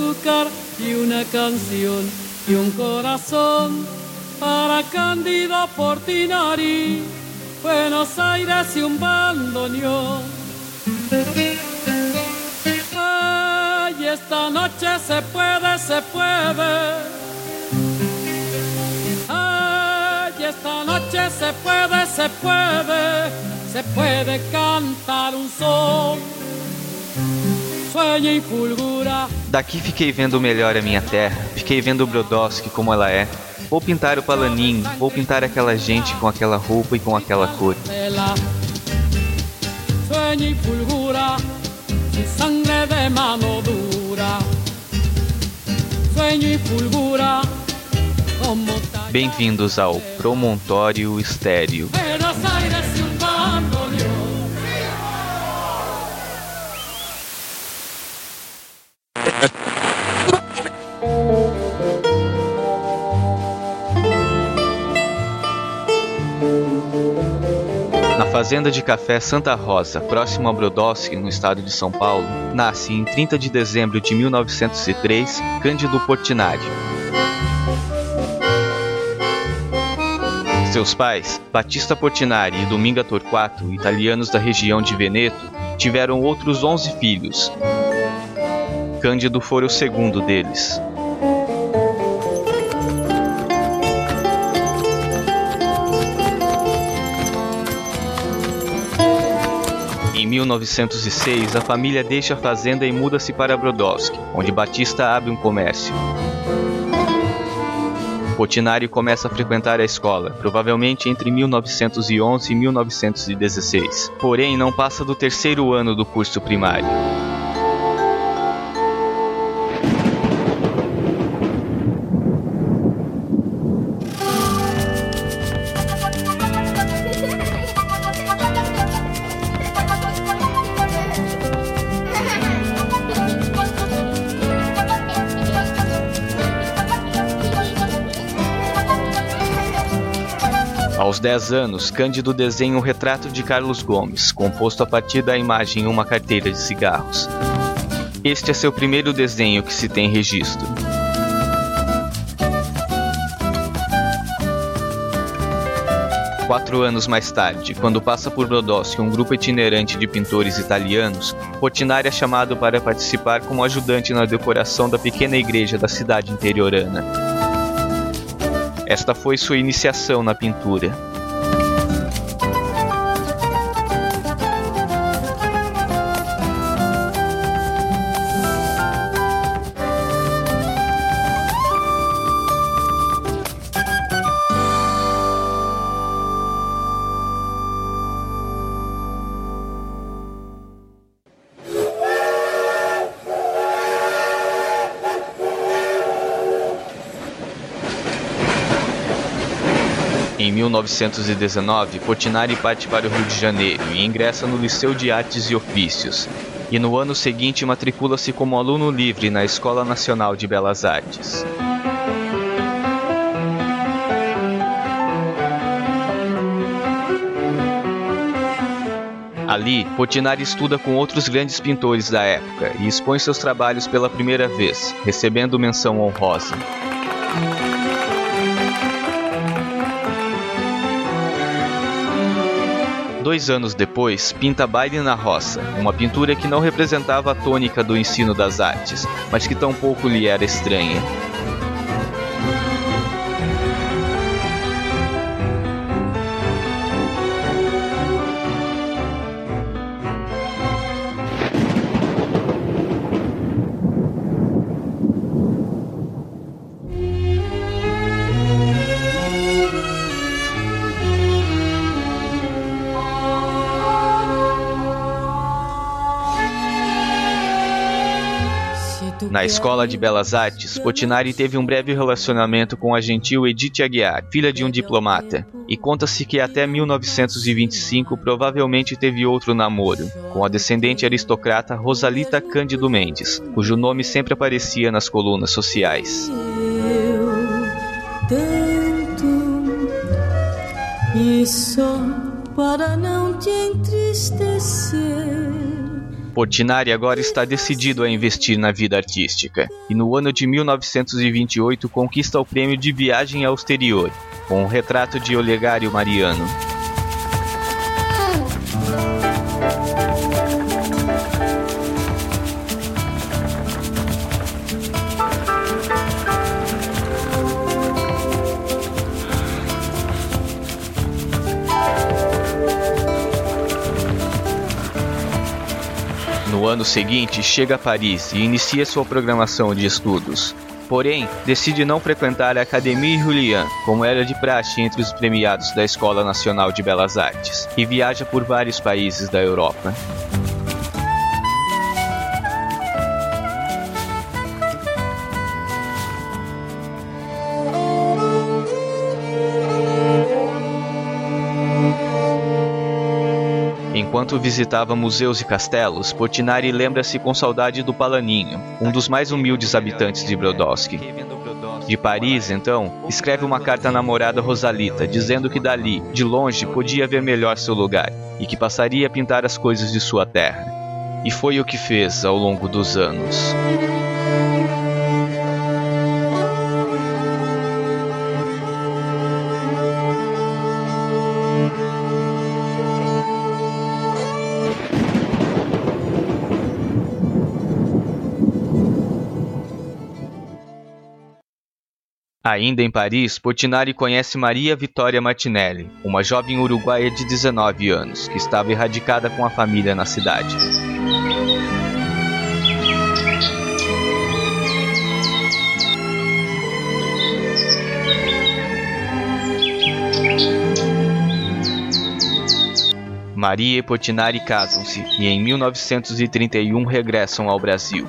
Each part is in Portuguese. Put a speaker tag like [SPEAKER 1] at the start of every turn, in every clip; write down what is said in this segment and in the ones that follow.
[SPEAKER 1] azúcar, y una canción, y un corazón para Cándido Portinari, Buenos Aires y un bandoneón. Ay, esta noche se puede, se puede esta noche se puede, se puede, se puede cantar um som. Sonha e fulgura.
[SPEAKER 2] Daqui fiquei vendo melhor a minha terra, fiquei vendo Brodowski como ela é. Vou pintar o palaninho, vou pintar aquela gente com aquela roupa e com aquela cor.
[SPEAKER 1] Sonha fulgura, sangue de mano dura. Sonha fulgura.
[SPEAKER 2] Bem-vindos ao Promontório Estéreo. Fazenda de café Santa Rosa, próximo a Brodowski, no estado de São Paulo, nasce em 30 de dezembro de 1903 Cândido Portinari, Seus pais, Battista Portinari e Dominga Torquato, italianos da região de Veneto, tiveram outros 11 filhos. Cândido foi o segundo deles. 1906, a família deixa a fazenda e muda-se para Brodowski, onde Batista abre um comércio. Portinari começa a frequentar a escola, provavelmente entre 1911 e 1916. Porém, não passa do terceiro ano do curso primário. Aos 10 anos, Cândido desenha um retrato de Carlos Gomes, composto a partir da imagem em uma carteira de cigarros. Este é seu primeiro desenho que se tem registro. Quatro anos mais tarde, quando passa por Brodowski um grupo itinerante de pintores italianos, Portinari é chamado para participar como ajudante na decoração da pequena igreja da cidade interiorana. Esta foi sua iniciação na pintura. Em 1919, Portinari parte para o Rio de Janeiro e ingressa no Liceu de Artes e Ofícios. E no ano seguinte matricula-se como aluno livre na Escola Nacional de Belas Artes. Ali, Portinari estuda com outros grandes pintores da época e expõe seus trabalhos pela primeira vez, recebendo menção honrosa. Dois anos depois, pinta Baile na Roça, uma pintura que não representava a tônica do ensino das artes, mas que tampouco lhe era estranha. Na Escola de Belas Artes, Portinari teve um breve relacionamento com a gentil Edith Aguiar, filha de um diplomata, e conta-se que até 1925 provavelmente teve outro namoro, com a descendente aristocrata Rosalita Cândido Mendes, cujo nome sempre aparecia nas colunas sociais.
[SPEAKER 1] E só para não te entristecer.
[SPEAKER 2] Portinari agora está decidido a investir na vida artística e no ano de 1928 conquista o prêmio de viagem ao exterior com o retrato de Olegário Mariano. Ano seguinte, chega a Paris e inicia sua programação de estudos. Porém, decide não frequentar a Académie Julian, como era de praxe entre os premiados da Escola Nacional de Belas Artes, e viaja por vários países da Europa. Enquanto visitava museus e castelos, Portinari lembra-se com saudade do Palaninho, um dos mais humildes habitantes de Brodowski. De Paris, então, escreve uma carta à namorada Rosalita, dizendo que dali, de longe, podia ver melhor seu lugar e que passaria a pintar as coisas de sua terra. E foi o que fez ao longo dos anos. Ainda em Paris, Portinari conhece Maria Vitória Martinelli, uma jovem uruguaia de 19 anos, que estava erradicada com a família na cidade. Maria e Portinari casam-se e em 1931 regressam ao Brasil.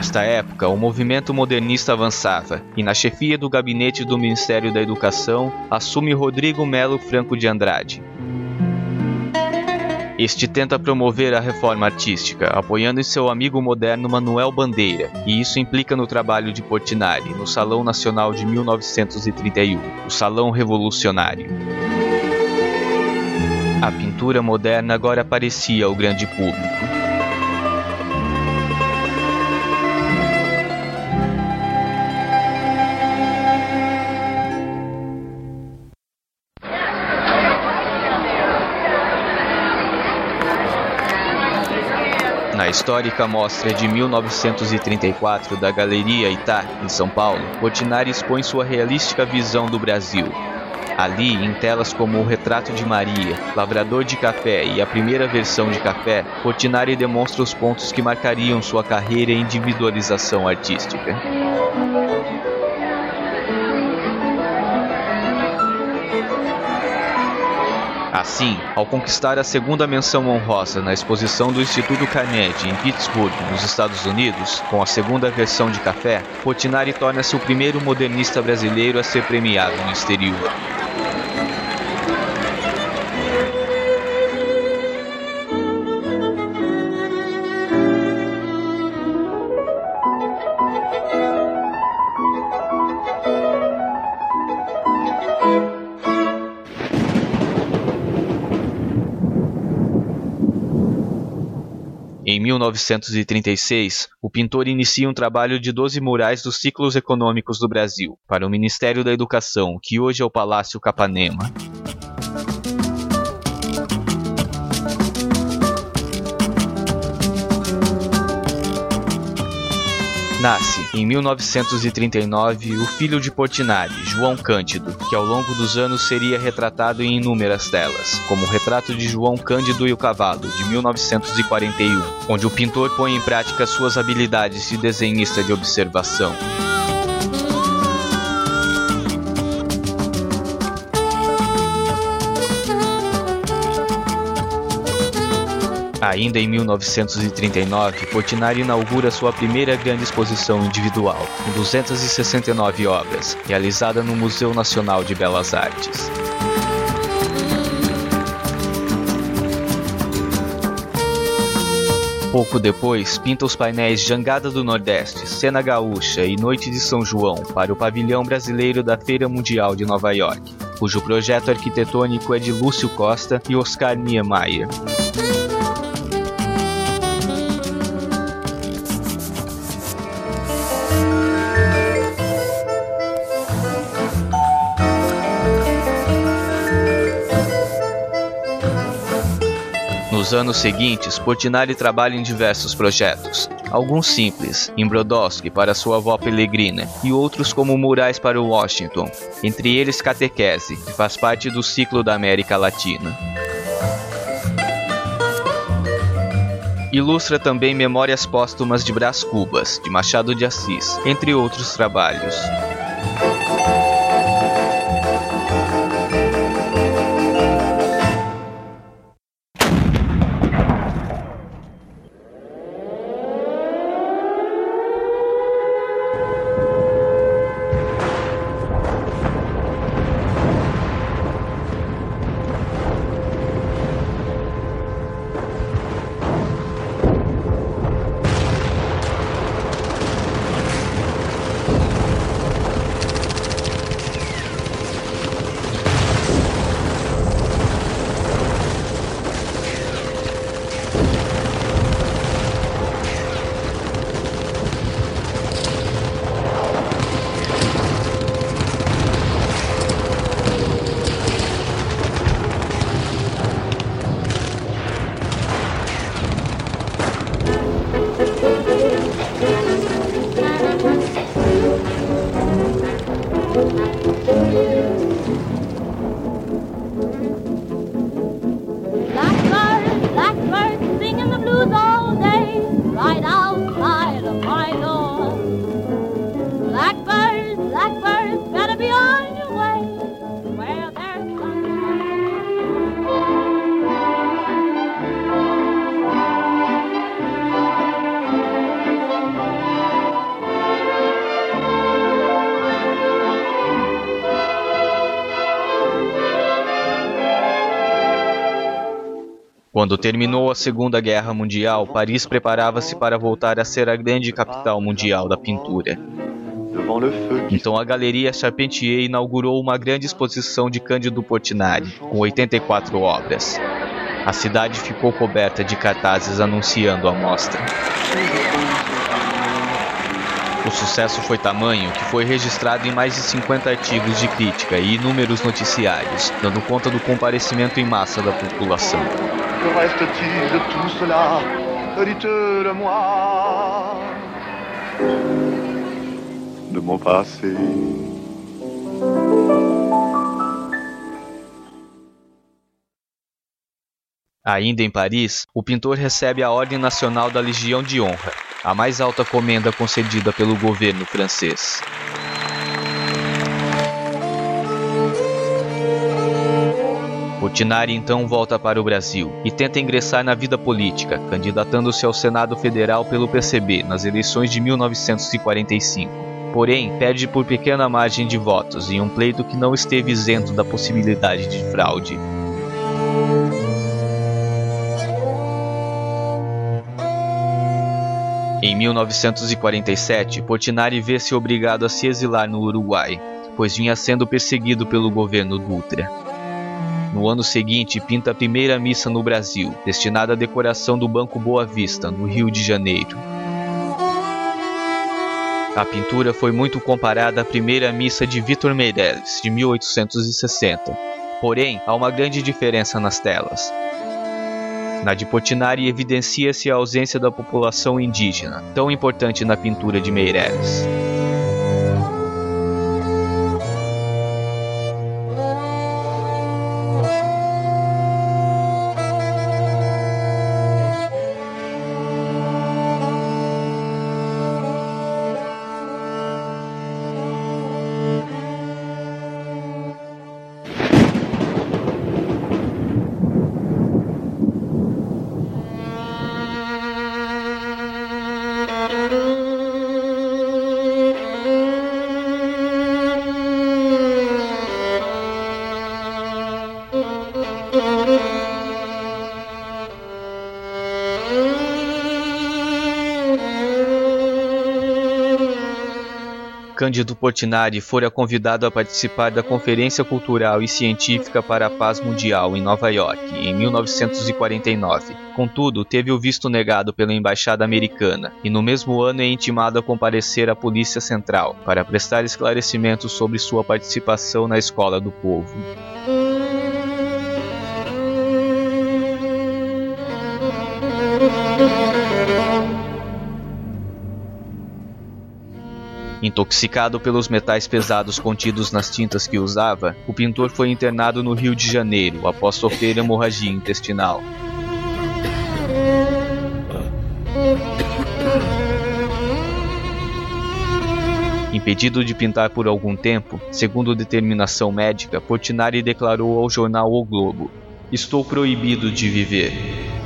[SPEAKER 2] Nesta época, o movimento modernista avançava e, na chefia do gabinete do Ministério da Educação, assume Rodrigo Melo Franco de Andrade. Este tenta promover a reforma artística, apoiando seu amigo moderno Manuel Bandeira, e isso implica no trabalho de Portinari no Salão Nacional de 1931, o Salão Revolucionário. A pintura moderna agora aparecia ao grande público. Histórica mostra de 1934 da Galeria Itá, em São Paulo, Portinari expõe sua realística visão do Brasil. Ali, em telas como o Retrato de Maria, Lavrador de Café e a primeira versão de Café, Portinari demonstra os pontos que marcariam sua carreira e individualização artística. Assim, ao conquistar a segunda menção honrosa na exposição do Instituto Carnegie em Pittsburgh, nos Estados Unidos, com a segunda versão de Café, Portinari torna-se o primeiro modernista brasileiro a ser premiado no exterior. 1936, o pintor inicia um trabalho de 12 murais dos ciclos econômicos do Brasil para o Ministério da Educação, que hoje é o Palácio Capanema. Nasce, em 1939, o filho de Portinari, João Cândido, que ao longo dos anos seria retratado em inúmeras telas, como o retrato de João Cândido e o Cavalo, de 1941, onde o pintor põe em prática suas habilidades de desenhista de observação. Ainda em 1939, Portinari inaugura sua primeira grande exposição individual, com 269 obras, realizada no Museu Nacional de Belas Artes. Pouco depois, pinta os painéis Jangada do Nordeste, Cena Gaúcha e Noite de São João para o pavilhão brasileiro da Feira Mundial de Nova York, cujo projeto arquitetônico é de Lúcio Costa e Oscar Niemeyer. Nos anos seguintes, Portinari trabalha em diversos projetos. Alguns simples, em Brodowski para sua avó Pellegrina, e outros como murais para Washington, entre eles Catequese, que faz parte do ciclo da América Latina. Ilustra também Memórias Póstumas de Brás Cubas, de Machado de Assis, entre outros trabalhos. Quando terminou a Segunda Guerra Mundial, Paris preparava-se para voltar a ser a grande capital mundial da pintura. Então a Galeria Charpentier inaugurou uma grande exposição de Cândido Portinari, com 84 obras. A cidade ficou coberta de cartazes anunciando a mostra. O sucesso foi tamanho que foi registrado em mais de 50 artigos de crítica e inúmeros noticiários, dando conta do comparecimento em massa da população. Que reste-t-il de tout cela Dites-le-moi De mon passé Ainda em Paris, o pintor recebe a Ordem Nacional da Legião de Honra, a mais alta comenda concedida pelo governo francês. Portinari então volta para o Brasil e tenta ingressar na vida política, candidatando-se ao Senado Federal pelo PCB nas eleições de 1945. Porém, perde por pequena margem de votos em um pleito que não esteve isento da possibilidade de fraude. Em 1947, Portinari vê-se obrigado a se exilar no Uruguai, pois vinha sendo perseguido pelo governo Dutra. No ano seguinte, pinta a primeira missa no Brasil, destinada à decoração do Banco Boa Vista, no Rio de Janeiro. A pintura foi muito comparada à primeira missa de Vitor Meirelles, de 1860. Porém, há uma grande diferença nas telas. Na de Portinari evidencia-se a ausência da população indígena, tão importante na pintura de Meirelles. Cândido Portinari fora convidado a participar da Conferência Cultural e Científica para a Paz Mundial em Nova York, em 1949. Contudo, teve o visto negado pela Embaixada Americana e no mesmo ano é intimado a comparecer à Polícia Central para prestar esclarecimentos sobre sua participação na Escola do Povo. Intoxicado pelos metais pesados contidos nas tintas que usava, o pintor foi internado no Rio de Janeiro após sofrer hemorragia intestinal. Impedido de pintar por algum tempo, segundo determinação médica, Portinari declarou ao jornal O Globo: Estou proibido de viver.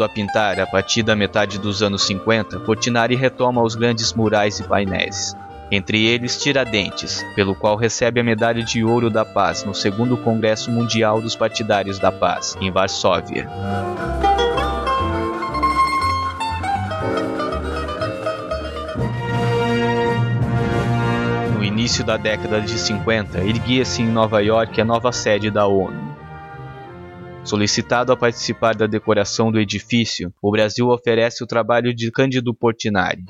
[SPEAKER 2] Voltando a pintar a partir da metade dos anos 50, Portinari retoma os grandes murais e painéis. Entre eles, Tiradentes, pelo qual recebe a Medalha de Ouro da Paz no segundo Congresso Mundial dos Partidários da Paz, em Varsóvia. No início da década de 50, erguia-se em Nova York a nova sede da ONU. Solicitado a participar da decoração do edifício, o Brasil oferece o trabalho de Cândido Portinari.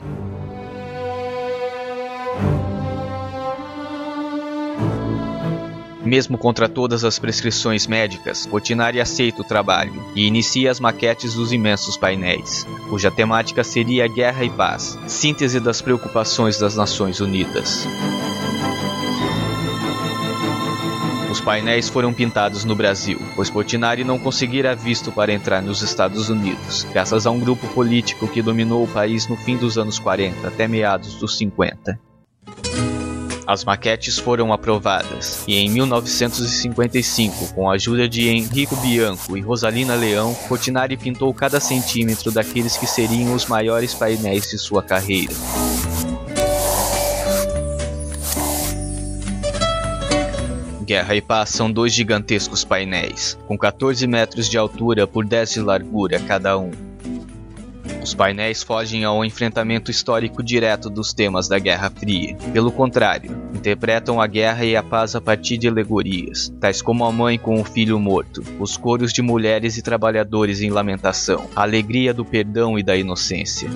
[SPEAKER 2] Mesmo contra todas as prescrições médicas, Portinari aceita o trabalho e inicia as maquetes dos imensos painéis, cuja temática seria guerra e paz, síntese das preocupações das Nações Unidas. Os painéis foram pintados no Brasil, pois Portinari não conseguira visto para entrar nos Estados Unidos, graças a um grupo político que dominou o país no fim dos anos 40 até meados dos 50. As maquetes foram aprovadas e em 1955, com a ajuda de Enrico Bianco e Rosalina Leão, Portinari pintou cada centímetro daqueles que seriam os maiores painéis de sua carreira. Guerra e Paz são dois gigantescos painéis, com 14 metros de altura por 10 de largura cada um. Os painéis fogem ao enfrentamento histórico direto dos temas da Guerra Fria. Pelo contrário, interpretam a guerra e a paz a partir de alegorias, tais como a mãe com o filho morto, os coros de mulheres e trabalhadores em lamentação, a alegria do perdão e da inocência.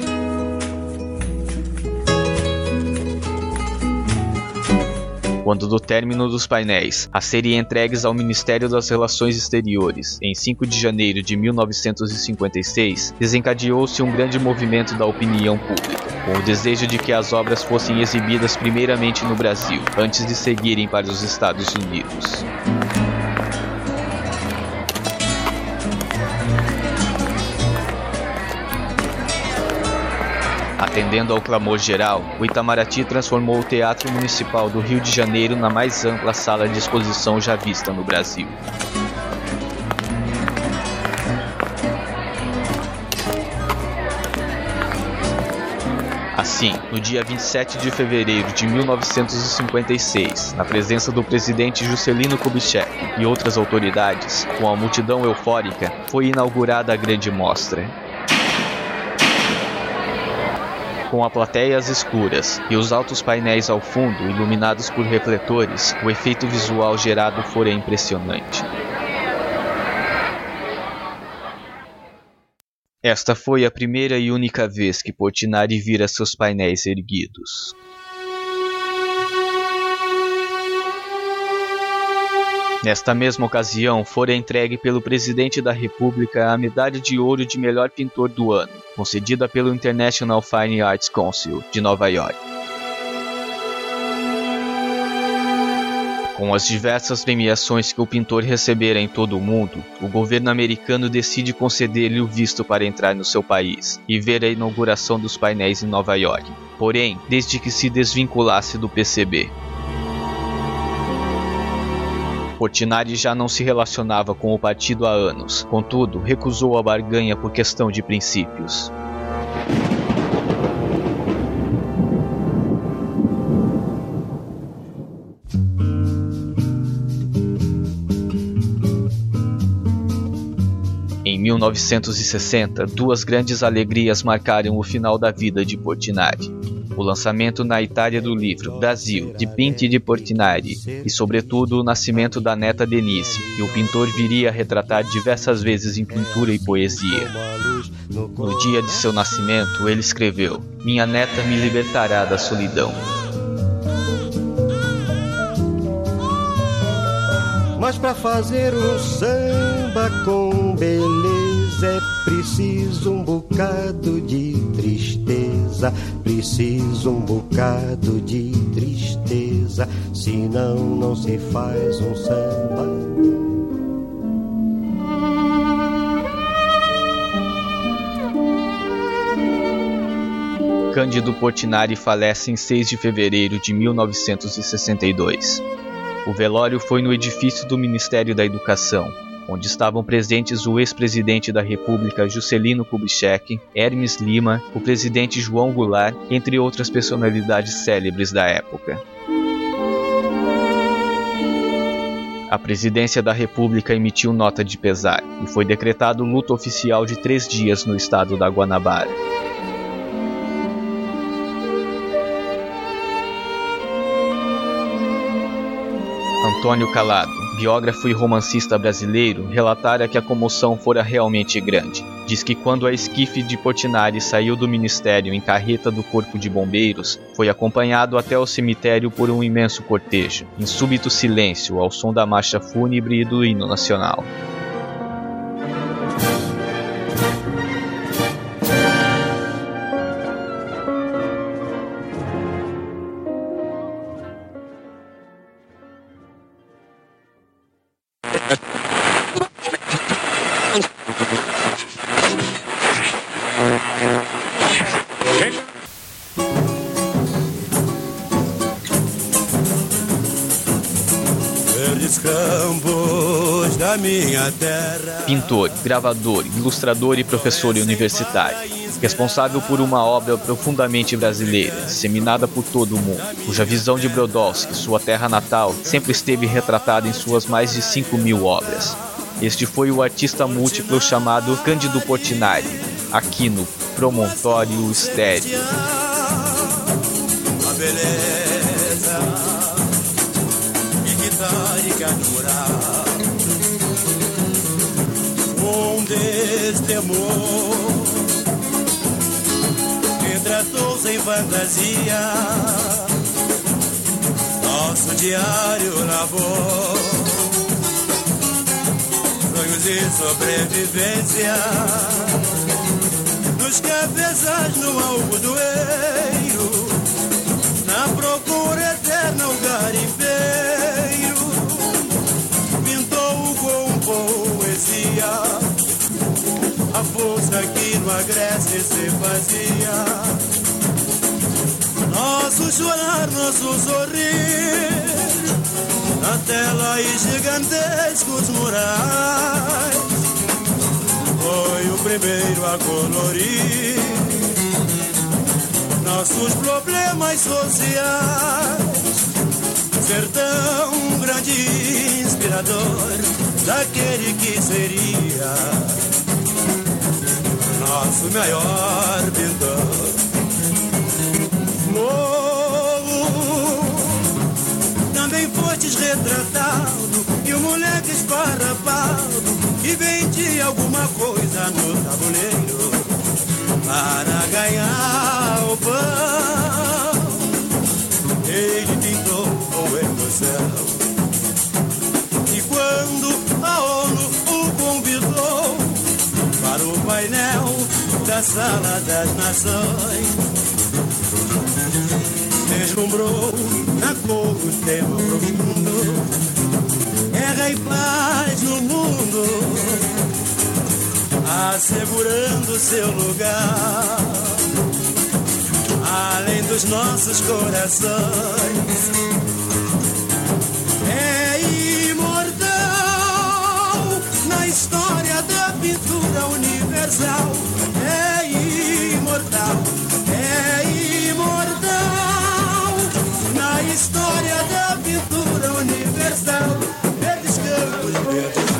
[SPEAKER 2] Quando do término dos painéis, a serem entregues ao Ministério das Relações Exteriores, em 5 de janeiro de 1956, desencadeou-se um grande movimento da opinião pública, com o desejo de que as obras fossem exibidas primeiramente no Brasil, antes de seguirem para os Estados Unidos. Atendendo ao clamor geral, o Itamaraty transformou o Teatro Municipal do Rio de Janeiro na mais ampla sala de exposição já vista no Brasil. Assim, no dia 27 de fevereiro de 1956, na presença do presidente Juscelino Kubitschek e outras autoridades, com a multidão eufórica, foi inaugurada a grande mostra. Com a plateia às escuras e os altos painéis ao fundo iluminados por refletores, o efeito visual gerado fora impressionante. Esta foi a primeira e única vez que Portinari vira seus painéis erguidos. Nesta mesma ocasião, fora entregue pelo presidente da República a medalha de ouro de melhor pintor do ano, concedida pelo International Fine Arts Council de Nova York. Com as diversas premiações que o pintor recebera em todo o mundo, o governo americano decide conceder-lhe o visto para entrar no seu país e ver a inauguração dos painéis em Nova York, porém, desde que se desvinculasse do PCB. Portinari já não se relacionava com o partido há anos, contudo, recusou a barganha por questão de princípios. Em 1960, duas grandes alegrias marcaram o final da vida de Portinari. O lançamento na Itália do livro Brasil, de Pinti de Portinari, e sobretudo o nascimento da neta Denise, que o pintor viria a retratar diversas vezes em pintura e poesia. No dia de seu nascimento, ele escreveu: Minha neta me libertará da solidão.
[SPEAKER 3] Mas para fazer um samba com beleza é preciso um bocado de tristeza, preciso um bocado de tristeza, senão não se faz um samba.
[SPEAKER 2] Cândido Portinari falece em 6 de fevereiro de 1962. O velório foi no edifício do Ministério da Educação, onde estavam presentes o ex-presidente da República Juscelino Kubitschek, Hermes Lima, o presidente João Goulart, entre outras personalidades célebres da época. A presidência da República emitiu nota de pesar e foi decretado luto oficial de três dias no estado da Guanabara. Antônio Calado, biógrafo e romancista brasileiro, relatara que a comoção fora realmente grande. Diz que quando a esquife de Portinari saiu do ministério em carreta do Corpo de Bombeiros, foi acompanhado até o cemitério por um imenso cortejo, em súbito silêncio ao som da marcha fúnebre e do hino nacional. Pintor, gravador, ilustrador e professor universitário. Responsável por uma obra profundamente brasileira, disseminada por todo o mundo, cuja visão de Brodowski, sua terra natal, sempre esteve retratada em suas mais de 5 mil obras. Este foi o artista múltiplo chamado Cândido Portinari, aqui no Promontório Estéreo. A beleza
[SPEAKER 4] deste amor que tratou sem fantasia. Nosso diário lavou sonhos e sobrevivência. Nos cabeças no algodoeiro na procura eterna o garimpeiro. Pintou com poesia a força que no agreste se fazia. Nosso chorar, nosso sorrir, na tela e gigantescos murais, foi o primeiro a colorir nossos problemas sociais. Ser tão grande inspirador daquele que seria nosso maior pintor. Morro, também fostes retratado e o moleque esfarrapado e vendia alguma coisa no tabuleiro para ganhar o pão. Ele pintou com emoção. E quando a ONU o para o painel da sala das nações. Deslumbrou na cor o tema profundo, guerra e paz no mundo, assegurando seu lugar, além dos nossos corações. Universal é imortal, é imortal. Na história da pintura universal, verdes campos, verdes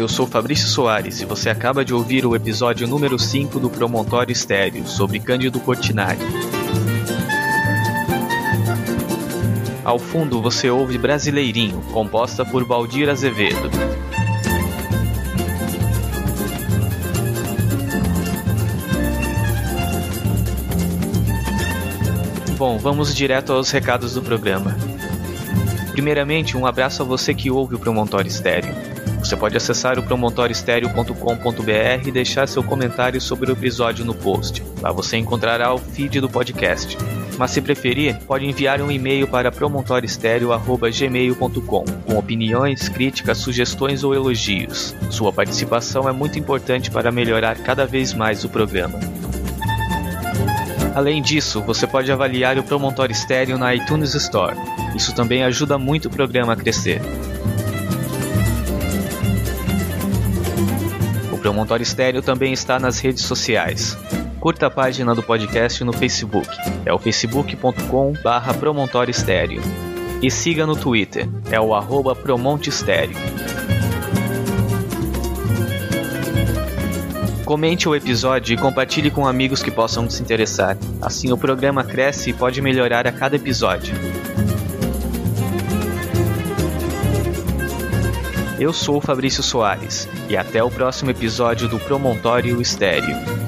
[SPEAKER 2] eu sou Fabrício Soares e você acaba de ouvir o episódio número 5 do Promontório Estéreo sobre Cândido Portinari. Ao fundo você ouve Brasileirinho, composta por Baldir Azevedo. Bom, vamos direto aos recados do programa. Primeiramente, um abraço a você que ouve o Promontório Estéreo. Você pode acessar o promontorioestereo.com.br e deixar seu comentário sobre o episódio no post. Lá você encontrará o feed do podcast. Mas se preferir, pode enviar um e-mail para promontorioestereo.gmail.com com opiniões, críticas, sugestões ou elogios. Sua participação é muito importante para melhorar cada vez mais o programa. Além disso, você pode avaliar o Promontório Estéreo na iTunes Store. Isso também ajuda muito o programa a crescer. Promontório Estéreo também está nas redes sociais. Curta a página do podcast no Facebook. É o facebook.com barra Promontório Estéreo. E siga no Twitter. É o arroba Promonte Estéreo. Comente o episódio e compartilhe com amigos que possam se interessar. Assim o programa cresce e pode melhorar a cada episódio. Eu sou o Fabrício Soares e até o próximo episódio do Promontório Estéreo.